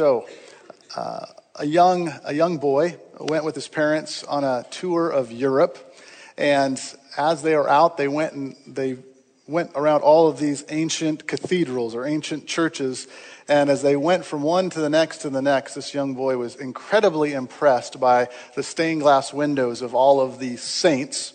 So, uh, a young a young boy went with his parents on a tour of Europe, and as they were out, they went and they went around all of these ancient cathedrals or ancient churches. And as they went from one to the next to the next, this young boy was incredibly impressed by the stained glass windows of all of the saints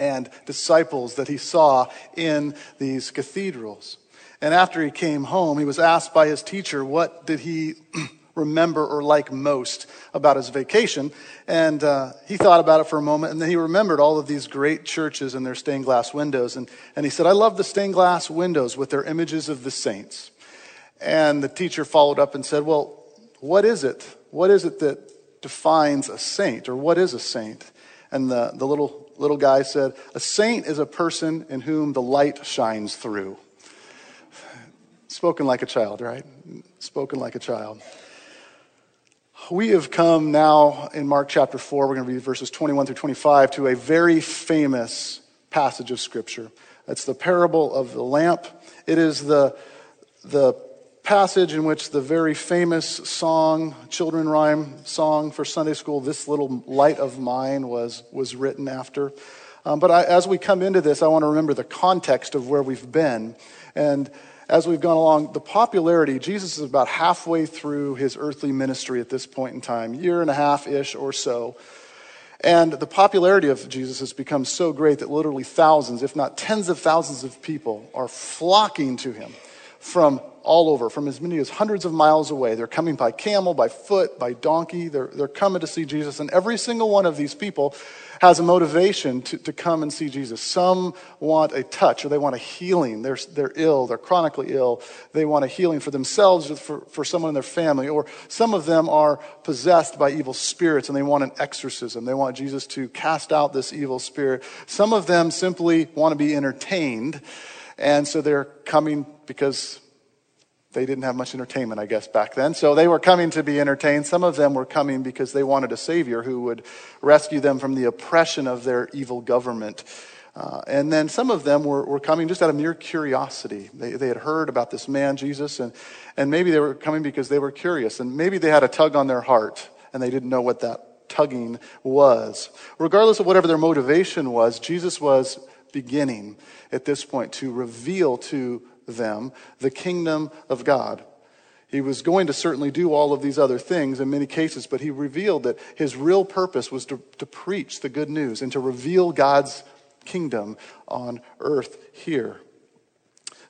and disciples that he saw in these cathedrals. And after he came home, he was asked by his teacher, what did he remember or like most about his vacation? And uh, he thought about it for a moment, and then he remembered all of these great churches and their stained glass windows. And, and he said, I love the stained glass windows with their images of the saints. And the teacher followed up and said, Well, what is it? What is it that defines a saint, or what is a saint? And the, the little, little guy said, A saint is a person in whom the light shines through. Spoken like a child, right? Spoken like a child. We have come now in Mark chapter 4, we're going to read verses 21 through 25, to a very famous passage of Scripture. It's the parable of the lamp. It is the, the passage in which the very famous song, children rhyme song for Sunday school, This Little Light of Mine, was, was written after. Um, but I, as we come into this, I want to remember the context of where we've been. And as we've gone along, the popularity, Jesus is about halfway through his earthly ministry at this point in time, year and a half ish or so. And the popularity of Jesus has become so great that literally thousands, if not tens of thousands of people are flocking to him from all over, from as many as hundreds of miles away. They're coming by camel, by foot, by donkey. They're, they're coming to see Jesus. And every single one of these people has a motivation to, to come and see Jesus. Some want a touch or they want a healing. They're, they're ill, they're chronically ill. They want a healing for themselves or for, for someone in their family. Or some of them are possessed by evil spirits and they want an exorcism. They want Jesus to cast out this evil spirit. Some of them simply want to be entertained. And so they're coming because they didn't have much entertainment, I guess, back then. So they were coming to be entertained. Some of them were coming because they wanted a Savior who would rescue them from the oppression of their evil government. Uh, and then some of them were, were coming just out of mere curiosity. They, they had heard about this man, Jesus, and, and maybe they were coming because they were curious. And maybe they had a tug on their heart and they didn't know what that tugging was. Regardless of whatever their motivation was, Jesus was beginning at this point to reveal to them the kingdom of God. He was going to certainly do all of these other things in many cases, but he revealed that his real purpose was to, to preach the good news and to reveal God's kingdom on earth here.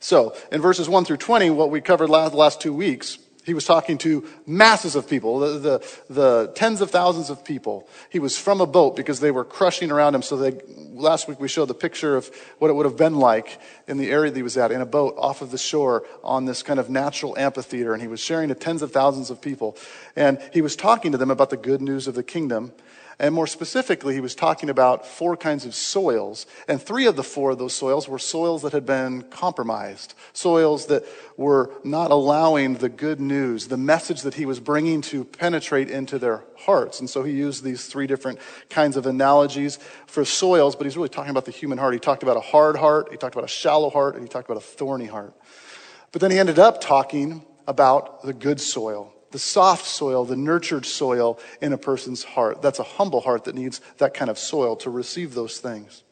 So, in verses 1 through 20, what we covered last, last two weeks, he was talking to masses of people, the, the, the, tens of thousands of people. He was from a boat because they were crushing around him. So they, last week we showed the picture of what it would have been like in the area that he was at, in a boat off of the shore on this kind of natural amphitheater. And he was sharing to tens of thousands of people. And he was talking to them about the good news of the kingdom. And more specifically, he was talking about four kinds of soils. And three of the four of those soils were soils that had been compromised, soils that were not allowing the good news, the message that he was bringing to penetrate into their hearts. And so he used these three different kinds of analogies for soils, but he's really talking about the human heart. He talked about a hard heart, he talked about a shallow heart, and he talked about a thorny heart. But then he ended up talking about the good soil the soft soil, the nurtured soil in a person's heart. That's a humble heart that needs that kind of soil to receive those things.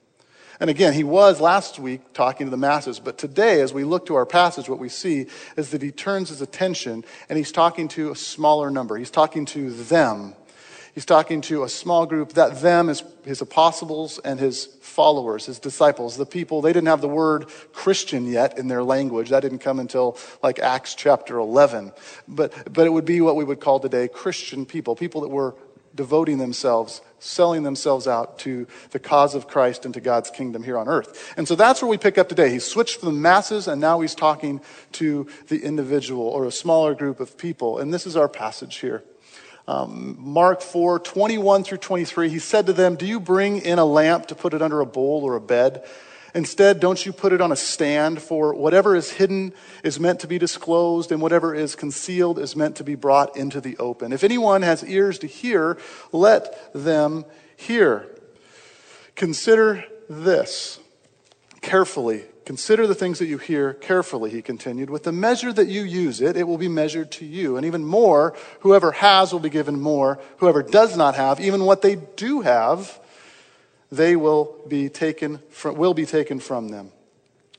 And again, he was last week talking to the masses, but today, as we look to our passage, what we see is that he turns his attention and he's talking to a smaller number. He's talking to them He's talking to a small group. That them is his apostles and his followers, his disciples, the people. They didn't have the word Christian yet in their language. That didn't come until like Acts chapter 11. But, but it would be what we would call today Christian people, people that were devoting themselves, selling themselves out to the cause of Christ and to God's kingdom here on earth. And so that's where we pick up today. He's switched from the masses and now he's talking to the individual or a smaller group of people. And this is our passage here um, Mark 4 21 through 23, he said to them, Do you bring in a lamp to put it under a bowl or a bed? Instead, don't you put it on a stand, for whatever is hidden is meant to be disclosed, and whatever is concealed is meant to be brought into the open. If anyone has ears to hear, let them hear. Consider this carefully Consider the things that you hear carefully, he continued. With the measure that you use it, it will be measured to you. And even more, whoever has will be given more. Whoever does not have, even what they do have, they will be taken from, will be taken from them.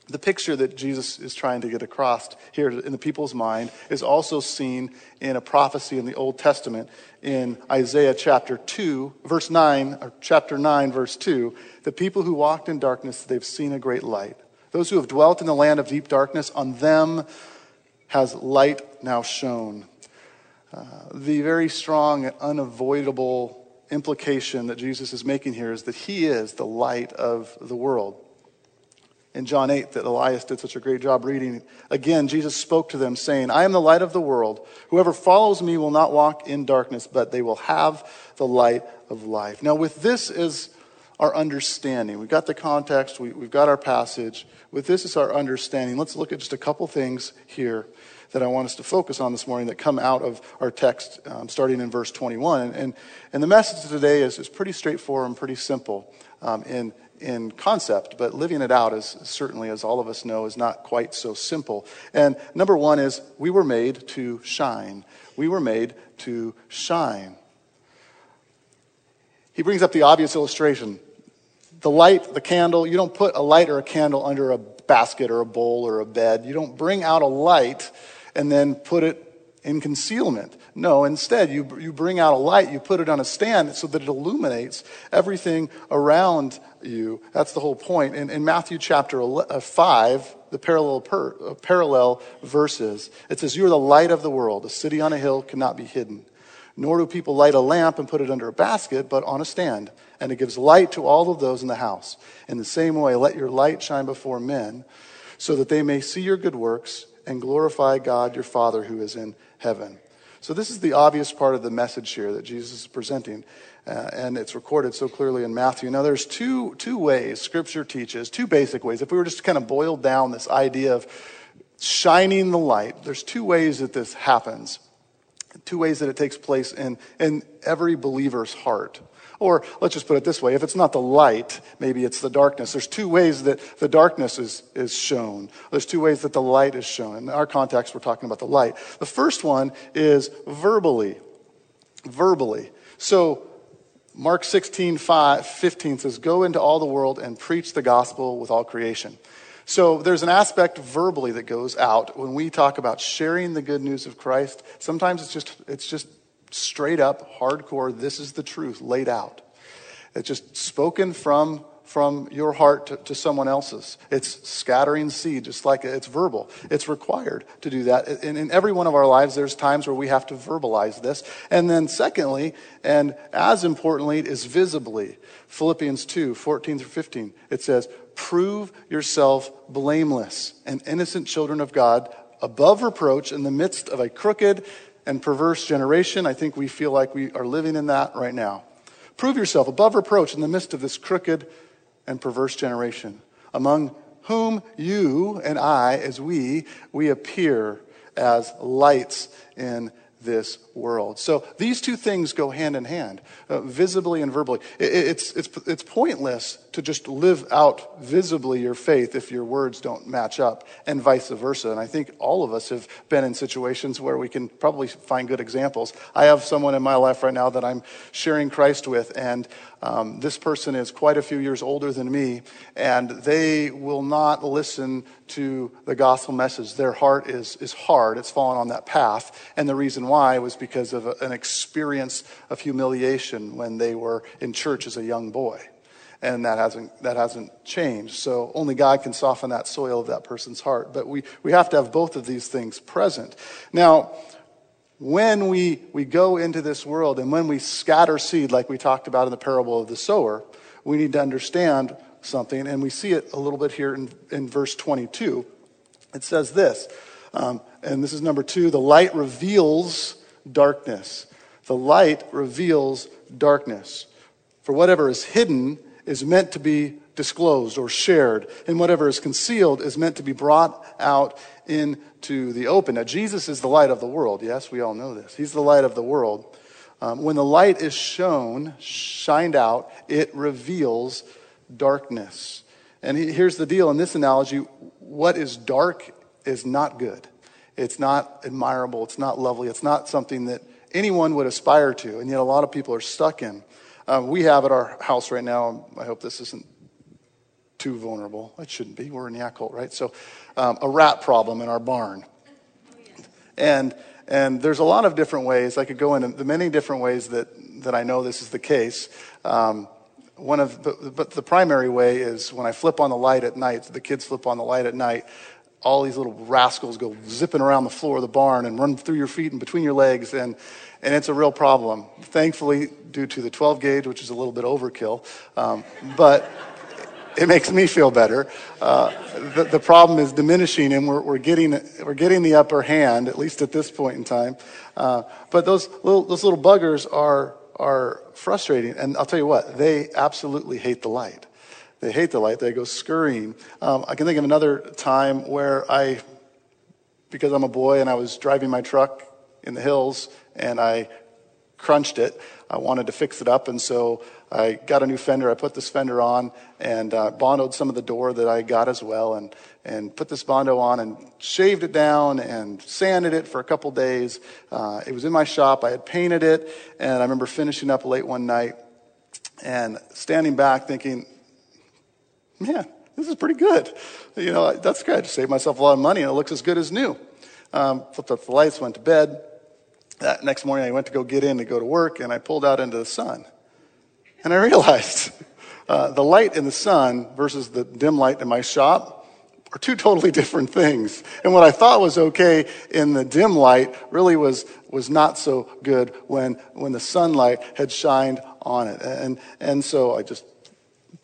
The picture that Jesus is trying to get across here in the people's mind is also seen in a prophecy in the Old Testament in Isaiah chapter 2, verse 9, or chapter 9, verse 2. The people who walked in darkness, they've seen a great light. Those who have dwelt in the land of deep darkness, on them has light now shone. Uh, the very strong and unavoidable implication that Jesus is making here is that he is the light of the world. In John 8, that Elias did such a great job reading, again, Jesus spoke to them, saying, I am the light of the world. Whoever follows me will not walk in darkness, but they will have the light of life. Now, with this as our understanding, we've got the context, we, have got our passage. With this is our understanding, let's look at just a couple things here that I want us to focus on this morning that come out of our text, um, starting in verse 21. And, and the message today is, is pretty straightforward and pretty simple um, in, in concept, but living it out is certainly, as all of us know, is not quite so simple. And number one is we were made to shine. We were made to shine. He brings up the obvious illustration the light, the candle, you don't put a light or a candle under a basket or a bowl or a bed. You don't bring out a light and then put it in concealment. No, instead, you, you bring out a light, you put it on a stand so that it illuminates everything around you. That's the whole point. In, in Matthew chapter uh, 5, the parallel, per, uh, parallel verses, it says, You are the light of the world. A city on a hill cannot be hidden. Nor do people light a lamp and put it under a basket, but on a stand and it gives light to all of those in the house. In the same way, let your light shine before men, so that they may see your good works and glorify God your Father who is in heaven. So, this is the obvious part of the message here that Jesus is presenting, uh, and it's recorded so clearly in Matthew. Now, there's two, two ways Scripture teaches, two basic ways. If we were just to kind of boil down this idea of shining the light, there's two ways that this happens, two ways that it takes place in, in every believer's heart. Or let's just put it this way if it's not the light, maybe it's the darkness. There's two ways that the darkness is, is shown. There's two ways that the light is shown. In our context, we're talking about the light. The first one is verbally. Verbally. So, Mark 16, 5, 15 says, Go into all the world and preach the gospel with all creation. So there's an aspect verbally that goes out when we talk about sharing the good news of Christ. Sometimes it's just, it's just straight up, hardcore, this is the truth laid out. It's just spoken from, from your heart to, to someone else's. It's scattering seed, just like it's verbal. It's required to do that. And in every one of our lives, there's times where we have to verbalize this. And then, secondly, and as importantly, is visibly. Philippians 2 14 through 15. It says, Prove yourself blameless and innocent children of God above reproach in the midst of a crooked and perverse generation. I think we feel like we are living in that right now. Prove yourself above reproach in the midst of this crooked and perverse generation, among whom you and I, as we, we appear as lights in this world. So these two things go hand in hand, uh, visibly and verbally. It, it's, it's, it's pointless to just live out visibly your faith if your words don't match up, and vice versa. And I think all of us have been in situations where we can probably find good examples. I have someone in my life right now that I'm sharing Christ with, and um, this person is quite a few years older than me, and they will not listen to the gospel message. Their heart is, is hard, it's fallen on that path. And the reason why was because of a, an experience of humiliation when they were in church as a young boy and that hasn't, that hasn't changed. So only God can soften that soil of that person's heart. But we, we have to have both of these things present. Now, when we, we go into this world and when we scatter seed, like we talked about in the parable of the sower, we need to understand something, and we see it a little bit here in, in verse 22. It says this, um, and this is number two the light reveals darkness. The light reveals darkness. For whatever is hidden is meant to be disclosed or shared, and whatever is concealed is meant to be brought out into the open. Now, Jesus is the light of the world. Yes, we all know this. He's the light of the world. Um, when the light is shown, shined out, it reveals darkness. And he, here's the deal in this analogy what is dark is not good. It's not admirable. It's not lovely. It's not something that anyone would aspire to. And yet, a lot of people are stuck in. Um, we have at our house right now, I hope this isn't too vulnerable. It shouldn't be. We're in the Yacolt, right? So, um, a rat problem in our barn. And, and there's a lot of different ways. I could go into the many different ways that, that I know this is the case. Um, one of the, but the primary way is when I flip on the light at night, the kids flip on the light at night, all these little rascals go zipping around the floor of the barn and run through your feet and between your legs, and, and it's a real problem. Thankfully, due to the 12 gauge, which is a little bit overkill, um, but it makes me feel better. Uh, the, the, problem is diminishing, and we're, we're, getting, we're getting the upper hand, at least at this point in time. Uh, but those little, those little buggers are, are frustrating, and I'll tell you what, they absolutely hate the light. They hate the light. They go scurrying. Um, I can think of another time where I, because I'm a boy and I was driving my truck in the hills and I crunched it. I wanted to fix it up, and so I got a new fender. I put this fender on and uh, bondoed some of the door that I got as well, and and put this bondo on and shaved it down and sanded it for a couple days. Uh, it was in my shop. I had painted it, and I remember finishing up late one night and standing back thinking, man, this is pretty good. You know, that's good. I just saved myself a lot of money and it looks as good as new. Um, flipped up the lights, went to bed. That next morning I went to go get in to go to work and I pulled out into the sun. And I realized uh, the light in the sun versus the dim light in my shop are two totally different things. And what I thought was okay in the dim light really was, was not so good when, when the sunlight had shined on it. And, and so I just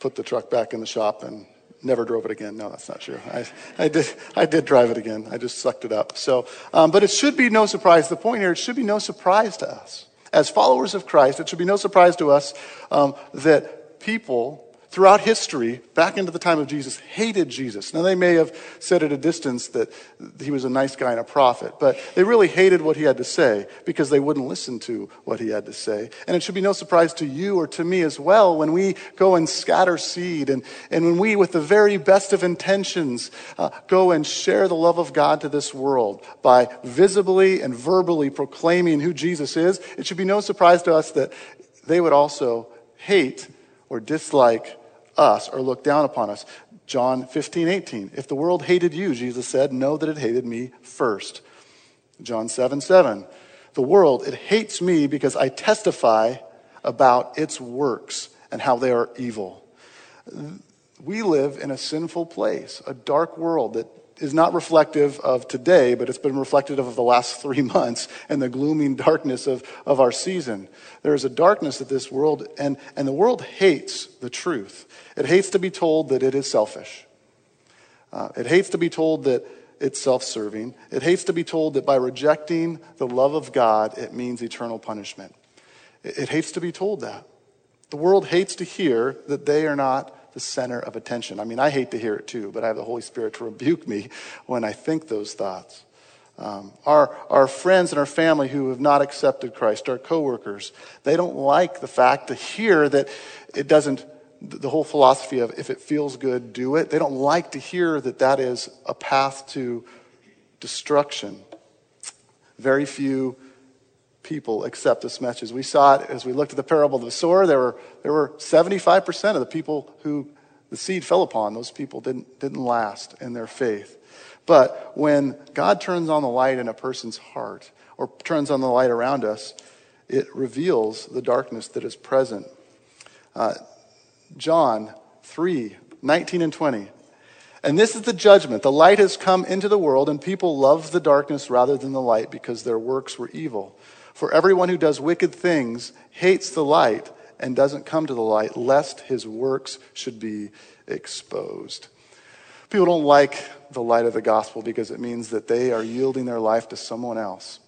put the truck back in the shop and never drove it again. No, that's not true. I, I, did, I did drive it again. I just sucked it up. So, um, but it should be no surprise. The point here, it should be no surprise to us. As followers of Christ, it should be no surprise to us um, that people throughout history, back into the time of Jesus, hated Jesus. Now, they may have said at a distance that he was a nice guy and a prophet, but they really hated what he had to say because they wouldn't listen to what he had to say. And it should be no surprise to you or to me as well when we go and scatter seed and, and when we, with the very best of intentions, uh, go and share the love of God to this world by visibly and verbally proclaiming who Jesus is. It should be no surprise to us that they would also hate or dislike us or look down upon us. John 15, 18. If the world hated you, Jesus said, know that it hated me first. John 7, 7. The world, it hates me because I testify about its works and how they are evil. We live in a sinful place, a dark world that is not reflective of today, but it's been reflective of the last three months and the glooming darkness of, of our season. There is a darkness of this world, and, and the world hates the truth. It hates to be told that it is selfish. Uh, it hates to be told that it's self serving. It hates to be told that by rejecting the love of God, it means eternal punishment. It, it hates to be told that. The world hates to hear that they are not the center of attention. I mean, I hate to hear it too, but I have the Holy Spirit to rebuke me when I think those thoughts. Um, our, our friends and our family who have not accepted Christ, our coworkers, they don't like the fact to hear that it doesn't, the whole philosophy of if it feels good, do it. They don't like to hear that that is a path to destruction. Very few people accept this message. We saw it as we looked at the parable of the sower. There were, there were 75% of the people who the seed fell upon, those people didn't, didn't last in their faith. But when God turns on the light in a person's heart or turns on the light around us, it reveals the darkness that is present. Uh, John 3 19 and 20. And this is the judgment. The light has come into the world, and people love the darkness rather than the light because their works were evil. For everyone who does wicked things hates the light and doesn't come to the light, lest his works should be exposed. People don't like the light of the gospel because it means that they are yielding their life to someone else.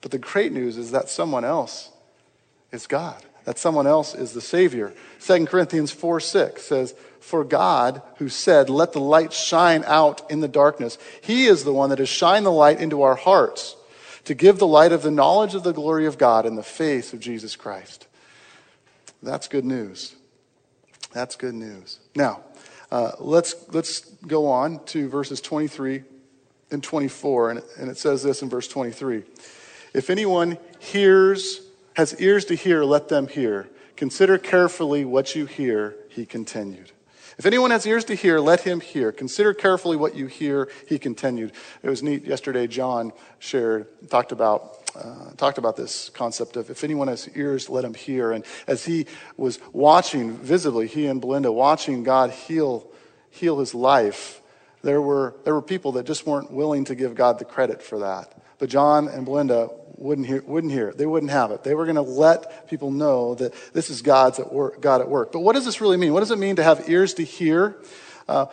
But the great news is that someone else is God, that someone else is the Savior. 2 Corinthians 4 6 says, For God, who said, Let the light shine out in the darkness, He is the one that has shined the light into our hearts to give the light of the knowledge of the glory of God in the face of Jesus Christ. That's good news. That's good news. Now, Uh, let's, let's go on to verses 23 and 24, and, and it says this in verse 23 If anyone hears, has ears to hear, let them hear. Consider carefully what you hear, he continued. If anyone has ears to hear, let him hear. Consider carefully what you hear, he continued. It was neat yesterday, John shared, talked about uh, talked about this concept of if anyone has ears, let him hear. And as he was watching visibly, he and Belinda watching God heal, heal his life, there were, there were people that just weren't willing to give God the credit for that. But John and Belinda wouldn't hear, wouldn't hear it. They wouldn't have it. They were going to let people know that this is God's at work, God at work. But what does this really mean? What does it mean to have ears to hear? Uh,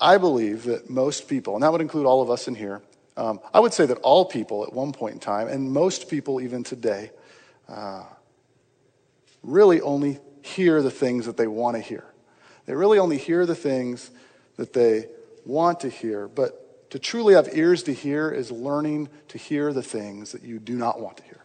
I believe that most people, and that would include all of us in here, um, I would say that all people at one point in time, and most people even today, uh, really only hear the things that they want to hear. They really only hear the things that they want to hear. But to truly have ears to hear is learning to hear the things that you do not want to hear.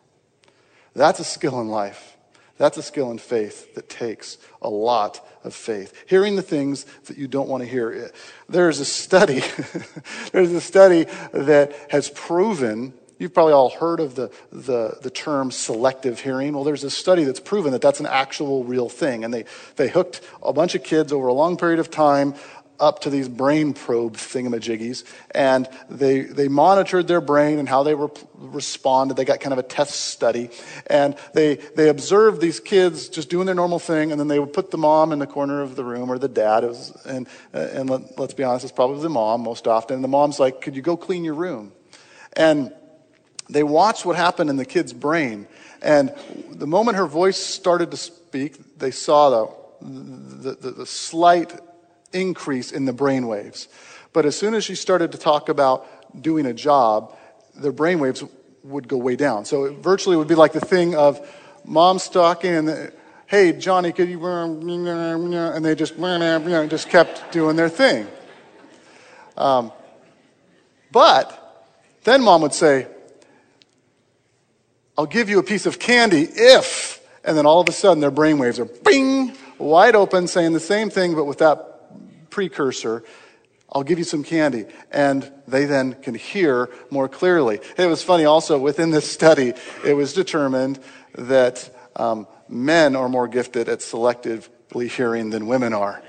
That's a skill in life. That's a skill in faith that takes a lot of faith. Hearing the things that you don't want to hear. There's a study, there's a study that has proven, you've probably all heard of the, the, the term selective hearing. Well, there's a study that's proven that that's an actual real thing. And they, they hooked a bunch of kids over a long period of time up to these brain probe thingamajiggies, and they, they monitored their brain and how they were, responded. They got kind of a test study, and they, they observed these kids just doing their normal thing, and then they would put the mom in the corner of the room or the dad. Was, and and let, let's be honest, it's probably the mom most often. And the mom's like, Could you go clean your room? And they watched what happened in the kid's brain. And the moment her voice started to speak, they saw the, the, the, the slight increase in the brain waves. But as soon as she started to talk about doing a job, the brain waves would go way down. So it virtually would be like the thing of mom's talking and, hey, Johnny, could you, and they just, just kept doing their thing. Um, but then mom would say, I'll give you a piece of candy if, and then all of a sudden their brain waves are bing, wide open, saying the same thing, but with that precursor. I'll give you some candy. And they then can hear more clearly. It was funny also within this study, it was determined that um, men are more gifted at selectively hearing than women are.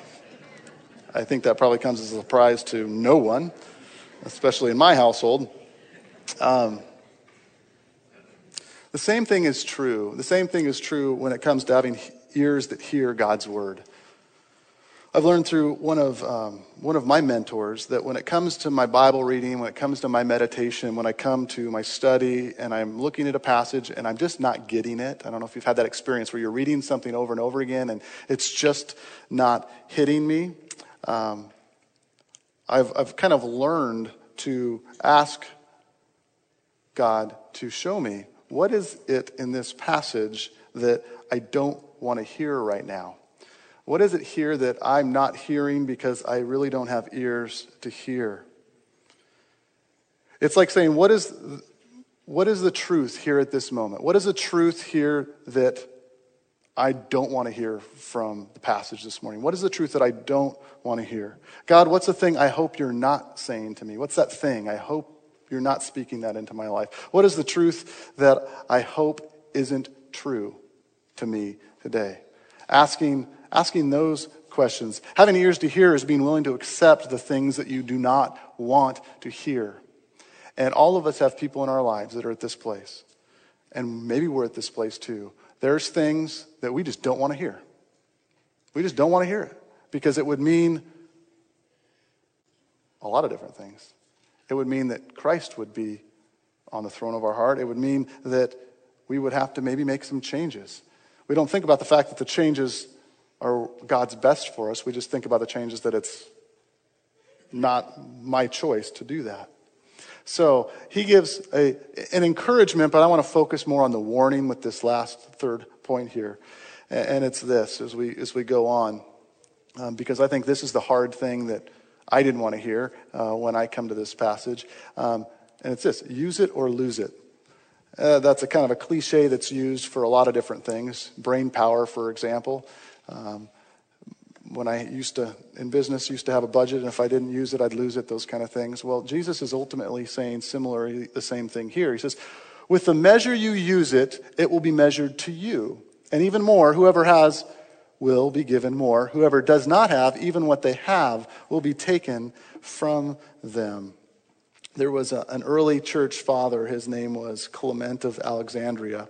I think that probably comes as a surprise to no one, especially in my household. Um, the same thing is true. The same thing is true when it comes to having ears that hear God's word. I've learned through one of, um, one of my mentors that when it comes to my Bible reading, when it comes to my meditation, when I come to my study and I'm looking at a passage and I'm just not getting it, I don't know if you've had that experience where you're reading something over and over again and it's just not hitting me. Um, I've, I've kind of learned to ask God to show me what is it in this passage that I don't want to hear right now. What is it here that I'm not hearing because I really don't have ears to hear? It's like saying, what is, what is the truth here at this moment? What is the truth here that I don't want to hear from the passage this morning? What is the truth that I don't want to hear? God, what's the thing I hope you're not saying to me? What's that thing? I hope you're not speaking that into my life. What is the truth that I hope isn't true to me today? Asking asking those questions. Having ears to hear is being willing to accept the things that you do not want to hear. And all of us have people in our lives that are at this place. And maybe we're at this place too. There's things that we just don't want to hear. We just don't want to hear it because it would mean a lot of different things. It would mean that Christ would be on the throne of our heart. It would mean that we would have to maybe make some changes. We don't think about the fact that the changes are God's best for us. We just think about the changes that it's not my choice to do that. So he gives a, an encouragement, but I want to focus more on the warning with this last third point here. And it's this as we, as we go on, um, because I think this is the hard thing that I didn't want to hear uh, when I come to this passage. Um, and it's this use it or lose it. Uh, that's a kind of a cliche that's used for a lot of different things. Brain power, for example. Um, when I used to, in business, used to have a budget, and if I didn't use it, I'd lose it, those kind of things. Well, Jesus is ultimately saying similarly the same thing here. He says, With the measure you use it, it will be measured to you. And even more, whoever has will be given more. Whoever does not have, even what they have, will be taken from them. There was a, an early church father, his name was Clement of Alexandria.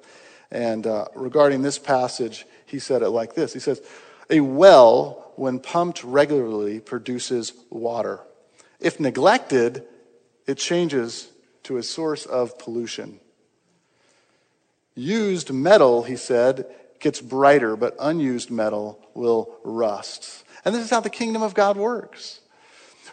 And uh, regarding this passage, he said it like this He says, A well, when pumped regularly, produces water. If neglected, it changes to a source of pollution. Used metal, he said, gets brighter, but unused metal will rust. And this is how the kingdom of God works.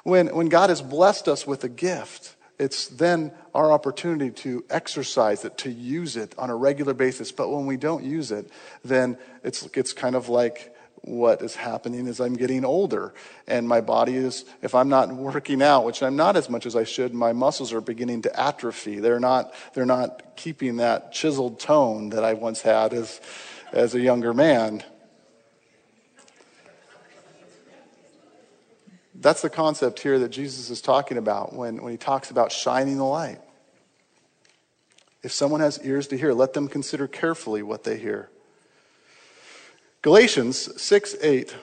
When, when God has blessed us with a gift, it's then our opportunity to exercise it, to use it on a regular basis. But when we don't use it, then it's, it's kind of like what is happening is I'm getting older and my body is, if I'm not working out, which I'm not as much as I should, my muscles are beginning to atrophy. They're not, they're not keeping that chiseled tone that I once had as, as a younger man. That's the concept here that Jesus is talking about when, when he talks about shining the light. If someone has ears to hear, let them consider carefully what they hear. Galatians 6 8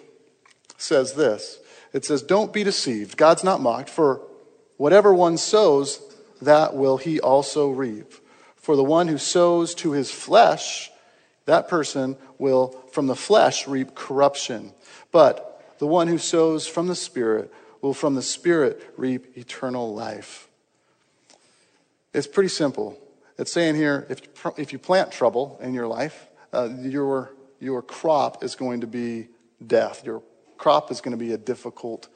says this it says, Don't be deceived. God's not mocked, for whatever one sows, that will he also reap. For the one who sows to his flesh, that person will from the flesh reap corruption. But the one who sows from the Spirit will from the Spirit reap eternal life. It's pretty simple. It's saying here if, if you plant trouble in your life, uh, your, your crop is going to be death. Your crop is going to be a difficult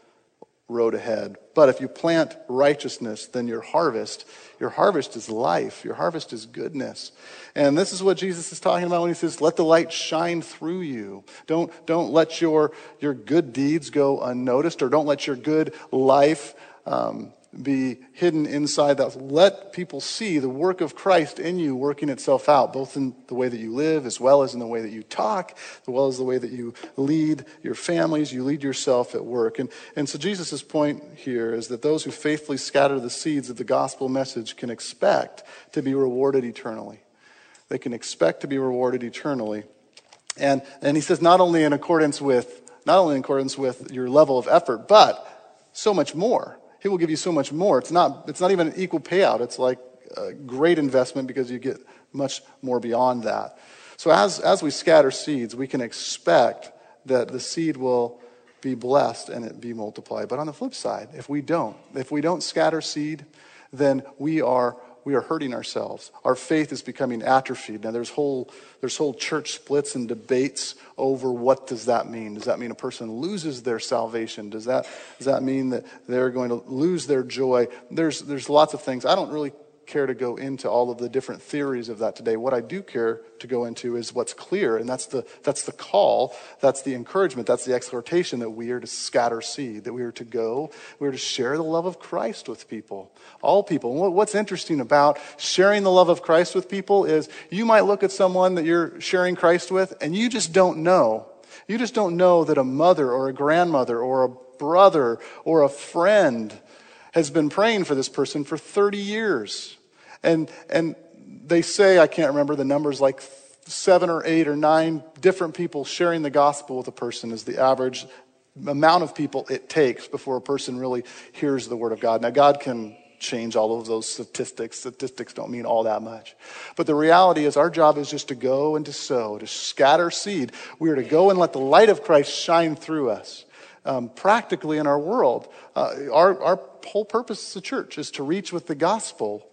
road ahead. But if you plant righteousness, then your harvest, your harvest is life. Your harvest is goodness. And this is what Jesus is talking about when he says, let the light shine through you. Don't, don't let your, your good deeds go unnoticed or don't let your good life um, be hidden inside that. Let people see the work of Christ in you working itself out, both in the way that you live, as well as in the way that you talk, as well as the way that you lead your families, you lead yourself at work. And, and so Jesus' point here is that those who faithfully scatter the seeds of the gospel message can expect to be rewarded eternally. They can expect to be rewarded eternally. And, and he says not only in accordance with not only in accordance with your level of effort, but so much more. He will give you so much more. It's not, it's not even an equal payout. It's like a great investment because you get much more beyond that. So as, as we scatter seeds, we can expect that the seed will be blessed and it be multiplied. But on the flip side, if we don't, if we don't scatter seed, then we are we are hurting ourselves. Our faith is becoming atrophied. Now there's whole there's whole church splits and debates over what does that mean? Does that mean a person loses their salvation? Does that does that mean that they're going to lose their joy? There's there's lots of things. I don't really care to go into all of the different theories of that today. What I do care to go into is what's clear, and that's the, that's the call, that's the encouragement, that's the exhortation that we are to scatter seed, that we are to go, we are to share the love of Christ with people, all people. And what's interesting about sharing the love of Christ with people is you might look at someone that you're sharing Christ with, and you just don't know. You just don't know that a mother or a grandmother or a brother or a friend has been praying for this person for 30 years. And, and they say, I can't remember the numbers, like seven or eight or nine different people sharing the gospel with a person is the average amount of people it takes before a person really hears the word of God. Now, God can change all of those statistics. Statistics don't mean all that much. But the reality is, our job is just to go and to sow, to scatter seed. We are to go and let the light of Christ shine through us um, practically in our world. Uh, our, our whole purpose as a church is to reach with the gospel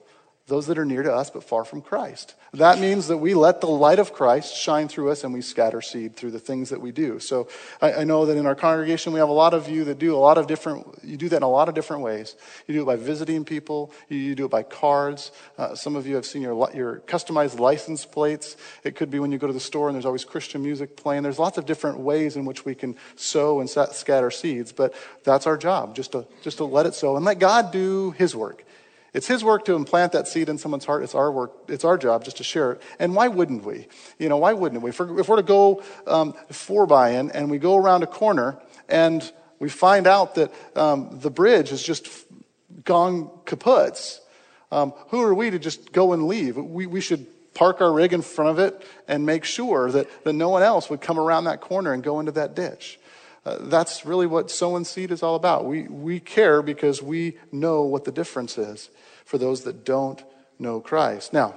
those that are near to us but far from Christ. That means that we let the light of Christ shine through us and we scatter seed through the things that we do. So I, I, know that in our congregation we have a lot of you that do a lot of different, you do that in a lot of different ways. You do it by visiting people, you, you do it by cards. Uh, some of you have seen your, your customized license plates. It could be when you go to the store and there's always Christian music playing. There's lots of different ways in which we can sow and scatter seeds, but that's our job, just to, just to let it sow and let God do his work. It's his work to implant that seed in someone's heart. It's our work. It's our job just to share it. And why wouldn't we? You know, why wouldn't we? If we're, if we're to go um, four by in and we go around a corner and we find out that um, the bridge has just gone kaputs, um, who are we to just go and leave? We, we should park our rig in front of it and make sure that, that no one else would come around that corner and go into that ditch. Uh, that's really what sowing seed is all about. We, we care because we know what the difference is for those that don't know Christ. Now,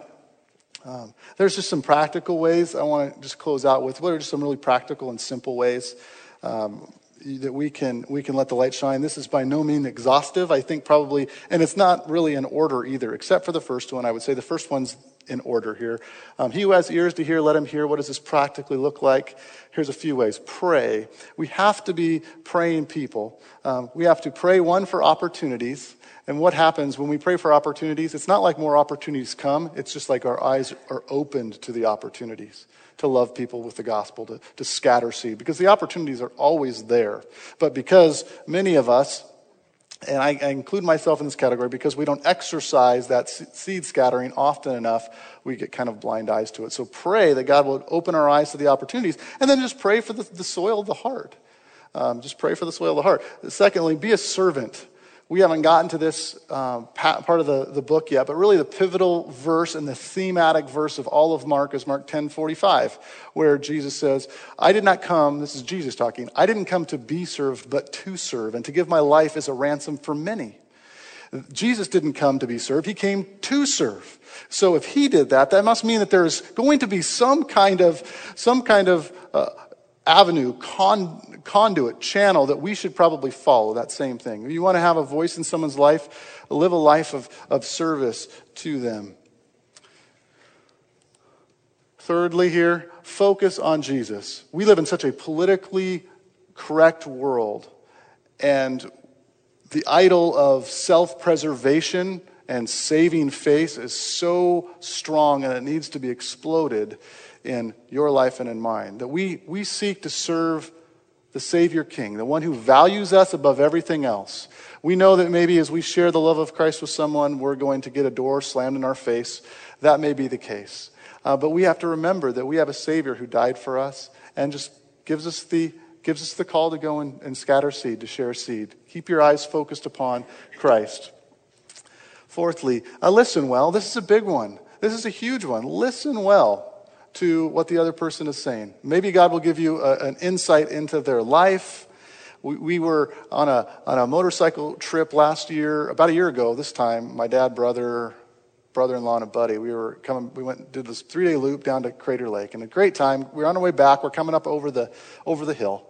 um, there's just some practical ways I want to just close out with. What are just some really practical and simple ways um, that we can we can let the light shine? This is by no means exhaustive. I think probably, and it's not really in order either, except for the first one. I would say the first one's in order here. Um, he who has ears to hear, let him hear. What does this practically look like? Here's a few ways. Pray. We have to be praying people. Um, we have to pray one for opportunities. And what happens when we pray for opportunities? It's not like more opportunities come. It's just like our eyes are opened to the opportunities to love people with the gospel, to, to scatter seed, because the opportunities are always there. But because many of us, and I, I, include myself in this category because we don't exercise that seed scattering often enough, we get kind of blind eyes to it. So pray that God will open our eyes to the opportunities, and then just pray for the, the soil of the heart. Um, just pray for the soil of the heart. Secondly, be a servant we haven't gotten to this um, part of the, the book yet, but really the pivotal verse and the thematic verse of all of Mark is Mark 10 45, where Jesus says, I did not come, this is Jesus talking, I didn't come to be served, but to serve, and to give my life as a ransom for many. Jesus didn't come to be served, he came to serve. So if he did that, that must mean that there's going to be some kind of, some kind of uh, avenue, con, conduit, channel that we should probably follow that same thing. If you want to have a voice in someone's life, live a life of, of service to them. Thirdly, here, focus on Jesus. We live in such a politically correct world, and the idol of self preservation and saving face is so strong and it needs to be exploded in your life and in mine. That we, we seek to serve the Savior King, the one who values us above everything else. We know that maybe as we share the love of Christ with someone, we're going to get a door slammed in our face. That may be the case. Uh, but we have to remember that we have a Savior who died for us and just gives us the, gives us the call to go and, and scatter seed, to share seed. Keep your eyes focused upon Christ. Fourthly, uh, listen well. This is a big one. This is a huge one. Listen well to what the other person is saying. Maybe God will give you a, an insight into their life. We, we, were on a, on a motorcycle trip last year, about a year ago this time. My dad, brother, brother-in-law, and a buddy. We were coming, we went, did this three-day loop down to Crater Lake. And a great time. We are on our way back. We're coming up over the, over the hill.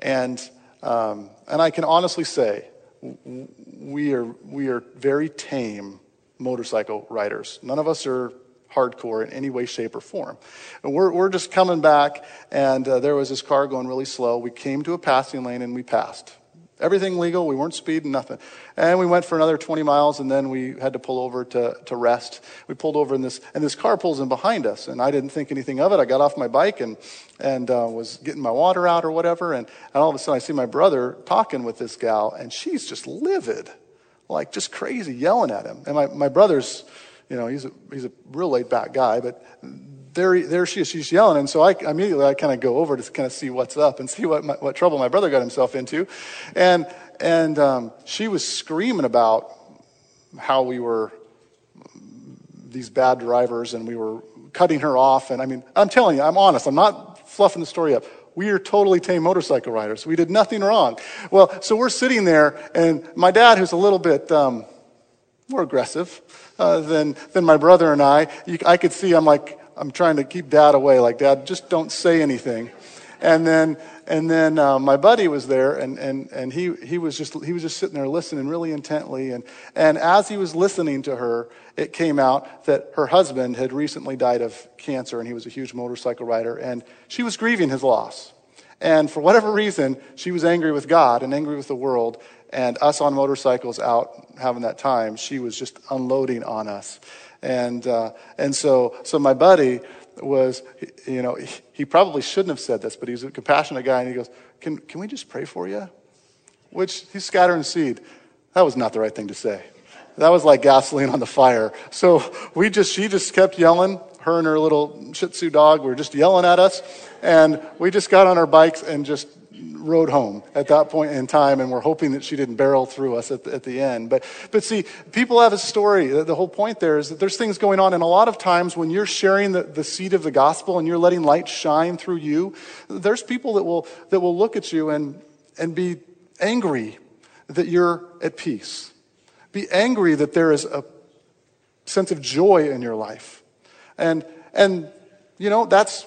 And, um, and I can honestly say, we are, we are very tame motorcycle riders. None of us are hardcore in any way, shape, or form. And we're, we're just coming back, and uh, there was this car going really slow. We came to a passing lane and we passed. Everything legal, we weren't speeding, nothing. And we went for another 20 miles, and then we had to pull over to, to rest. We pulled over, in this, and this car pulls in behind us, and I didn't think anything of it. I got off my bike and, and uh, was getting my water out or whatever, and, and all of a sudden I see my brother talking with this gal, and she's just livid, like just crazy, yelling at him. And my, my brother's you know, he's a, he's a real laid back guy, but there, there she is. She's yelling. And so I immediately I kind of go over to kind of see what's up and see what, my, what trouble my brother got himself into. And, and um, she was screaming about how we were these bad drivers and we were cutting her off. And I mean, I'm telling you, I'm honest. I'm not fluffing the story up. We are totally tame motorcycle riders. We did nothing wrong. Well, so we're sitting there, and my dad, who's a little bit um, more aggressive, uh, than, than my brother and I. You, I could see I'm like, I'm trying to keep dad away. Like, dad, just don't say anything. And then, and then uh, my buddy was there, and, and, and he, he, was just, he was just sitting there listening really intently. And, and as he was listening to her, it came out that her husband had recently died of cancer, and he was a huge motorcycle rider, and she was grieving his loss. And for whatever reason, she was angry with God and angry with the world and us on motorcycles out having that time, she was just unloading on us. And, uh, and so, so my buddy was, you know, he, he probably shouldn't have said this, but he's a compassionate guy, and he goes, can, can we just pray for you? Which he's scattering seed. That was not the right thing to say. that was like gasoline on the fire. So we just, she just kept yelling. Her and her little Shih Tzu dog were just yelling at us. And we just got on our bikes and just rode home at that point in time, and we're hoping that she didn't barrel through us at the, at the end. But, but see, people have a story. The whole point there is that there's things going on, and a lot of times when you're sharing the, the seed of the gospel and you're letting light shine through you, there's people that will, that will look at you and, and be angry that you're at peace. Be angry that there is a sense of joy in your life. And, and you know, that's,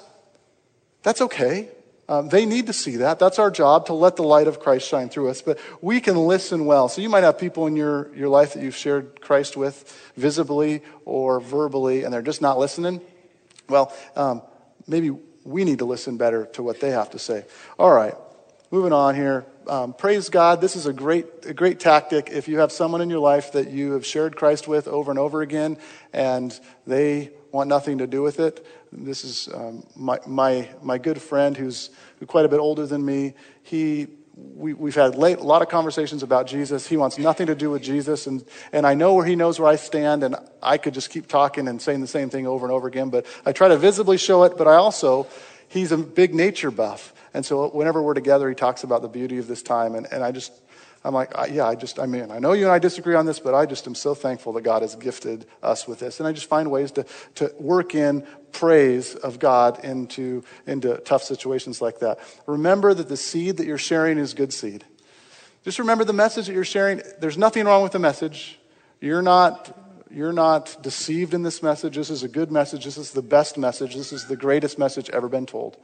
that's okay. Um, they need to see that. That's our job to let the light of Christ shine through us. But we can listen well. So you might have people in your, your life that you've shared Christ with visibly or verbally, and they're just not listening. Well, um, maybe we need to listen better to what they have to say. All right, moving on here. Um, praise God. This is a great, a great tactic. If you have someone in your life that you have shared Christ with over and over again, and they want nothing to do with it, this is um, my, my, my good friend who's quite a bit older than me. He, we, we've had late, a lot of conversations about Jesus. He wants nothing to do with Jesus. And, and I know where he knows where I stand, and I could just keep talking and saying the same thing over and over again. But I try to visibly show it, but I also, he's a big nature buff. And so whenever we're together, he talks about the beauty of this time. And, and I just, I'm like, yeah, I just, I mean, I know you and I disagree on this, but I just am so thankful that God has gifted us with this. And I just find ways to, to work in praise of God into, into tough situations like that. Remember that the seed that you're sharing is good seed. Just remember the message that you're sharing. There's nothing wrong with the message. You're not, you're not deceived in this message. This is a good message. This is the best message. This is the greatest message ever been told.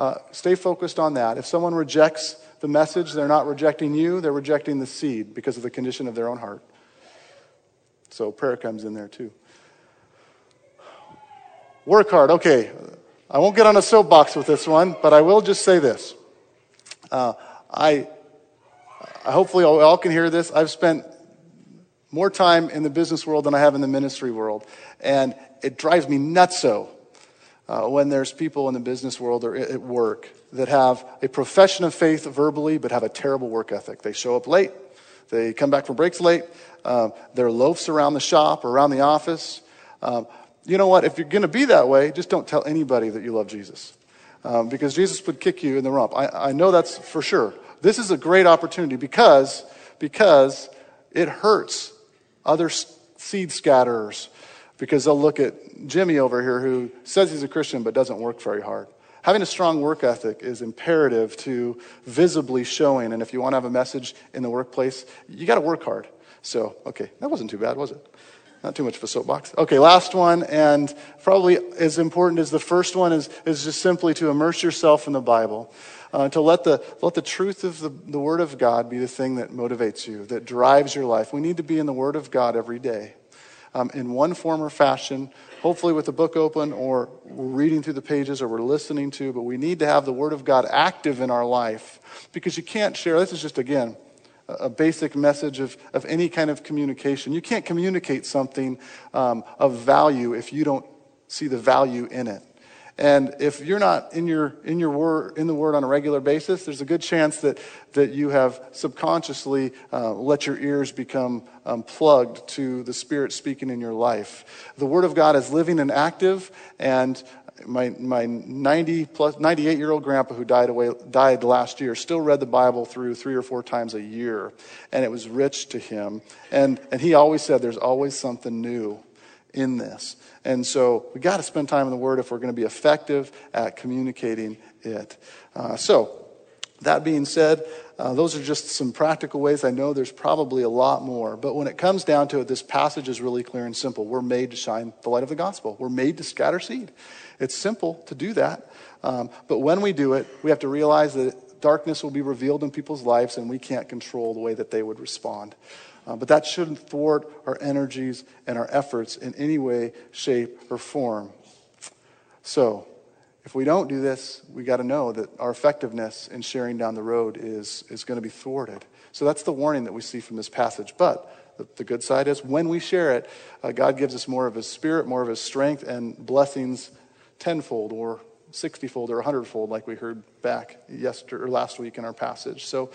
Uh, stay focused on that. If someone rejects the message, they're not rejecting you, they're rejecting the seed because of the condition of their own heart. So prayer comes in there too. Work hard. Okay, I won't get on a soapbox with this one, but I will just say this. Uh, I, I hopefully all, can hear this. I've spent more time in the business world than I have in the ministry world, and it drives me nuts so uh, when there's people in the business world or at work that have a profession of faith verbally but have a terrible work ethic. They show up late, they come back from breaks late, um, they're loafs around the shop or around the office. Um, you know what? If you're going to be that way, just don't tell anybody that you love Jesus. Um, because Jesus would kick you in the rump. I, I know that's for sure. This is a great opportunity because, because it hurts other seed scatterers because they'll look at Jimmy over here who says he's a Christian but doesn't work very hard. Having a strong work ethic is imperative to visibly showing. And if you want to have a message in the workplace, you got to work hard. So, okay, that wasn't too bad, was it? Not too much of a soapbox. Okay, last one, and probably as important as the first one is, is just simply to immerse yourself in the Bible. Uh, to let the, let the truth of the, the Word of God be the thing that motivates you, that drives your life. We need to be in the Word of God every day um, in one form or fashion, hopefully with the book open or we're reading through the pages or we're listening to, but we need to have the Word of God active in our life because you can't share. This is just, again, a basic message of, of any kind of communication. You can't communicate something um, of value if you don't see the value in it. And if you're not in your in your word in the word on a regular basis, there's a good chance that that you have subconsciously uh, let your ears become um, plugged to the Spirit speaking in your life. The Word of God is living and active, and my, my 90 plus 98 year old grandpa who died away died last year still read the bible through three or four times a year and it was rich to him and and he always said there's always something new in this and so we got to spend time in the Word if we're going to be effective at communicating it. Uh, so, that being said, uh, those are just some practical ways. I know there's probably a lot more. But when it comes down to it, this passage is really clear and simple. We're made to shine the light of the gospel, we're made to scatter seed. It's simple to do that. Um, but when we do it, we have to realize that darkness will be revealed in people's lives and we can't control the way that they would respond. Uh, but that shouldn't thwart our energies and our efforts in any way, shape, or form. So, if we don't do this, we got to know that our effectiveness in sharing down the road is, is going to be thwarted. So, that's the warning that we see from this passage. But the, the good side is when we share it, uh, God gives us more of His Spirit, more of His strength, and blessings tenfold or sixtyfold or a hundredfold, like we heard back yesterday or last week in our passage. So,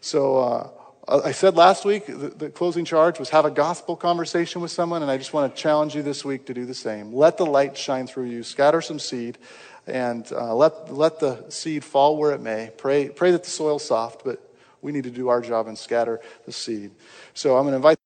so uh, I said last week the, the closing charge was have a gospel conversation with someone, and I just want to challenge you this week to do the same. Let the light shine through you. Scatter some seed, and uh, let let the seed fall where it may. Pray pray that the soil's soft, but we need to do our job and scatter the seed. So I'm going to invite.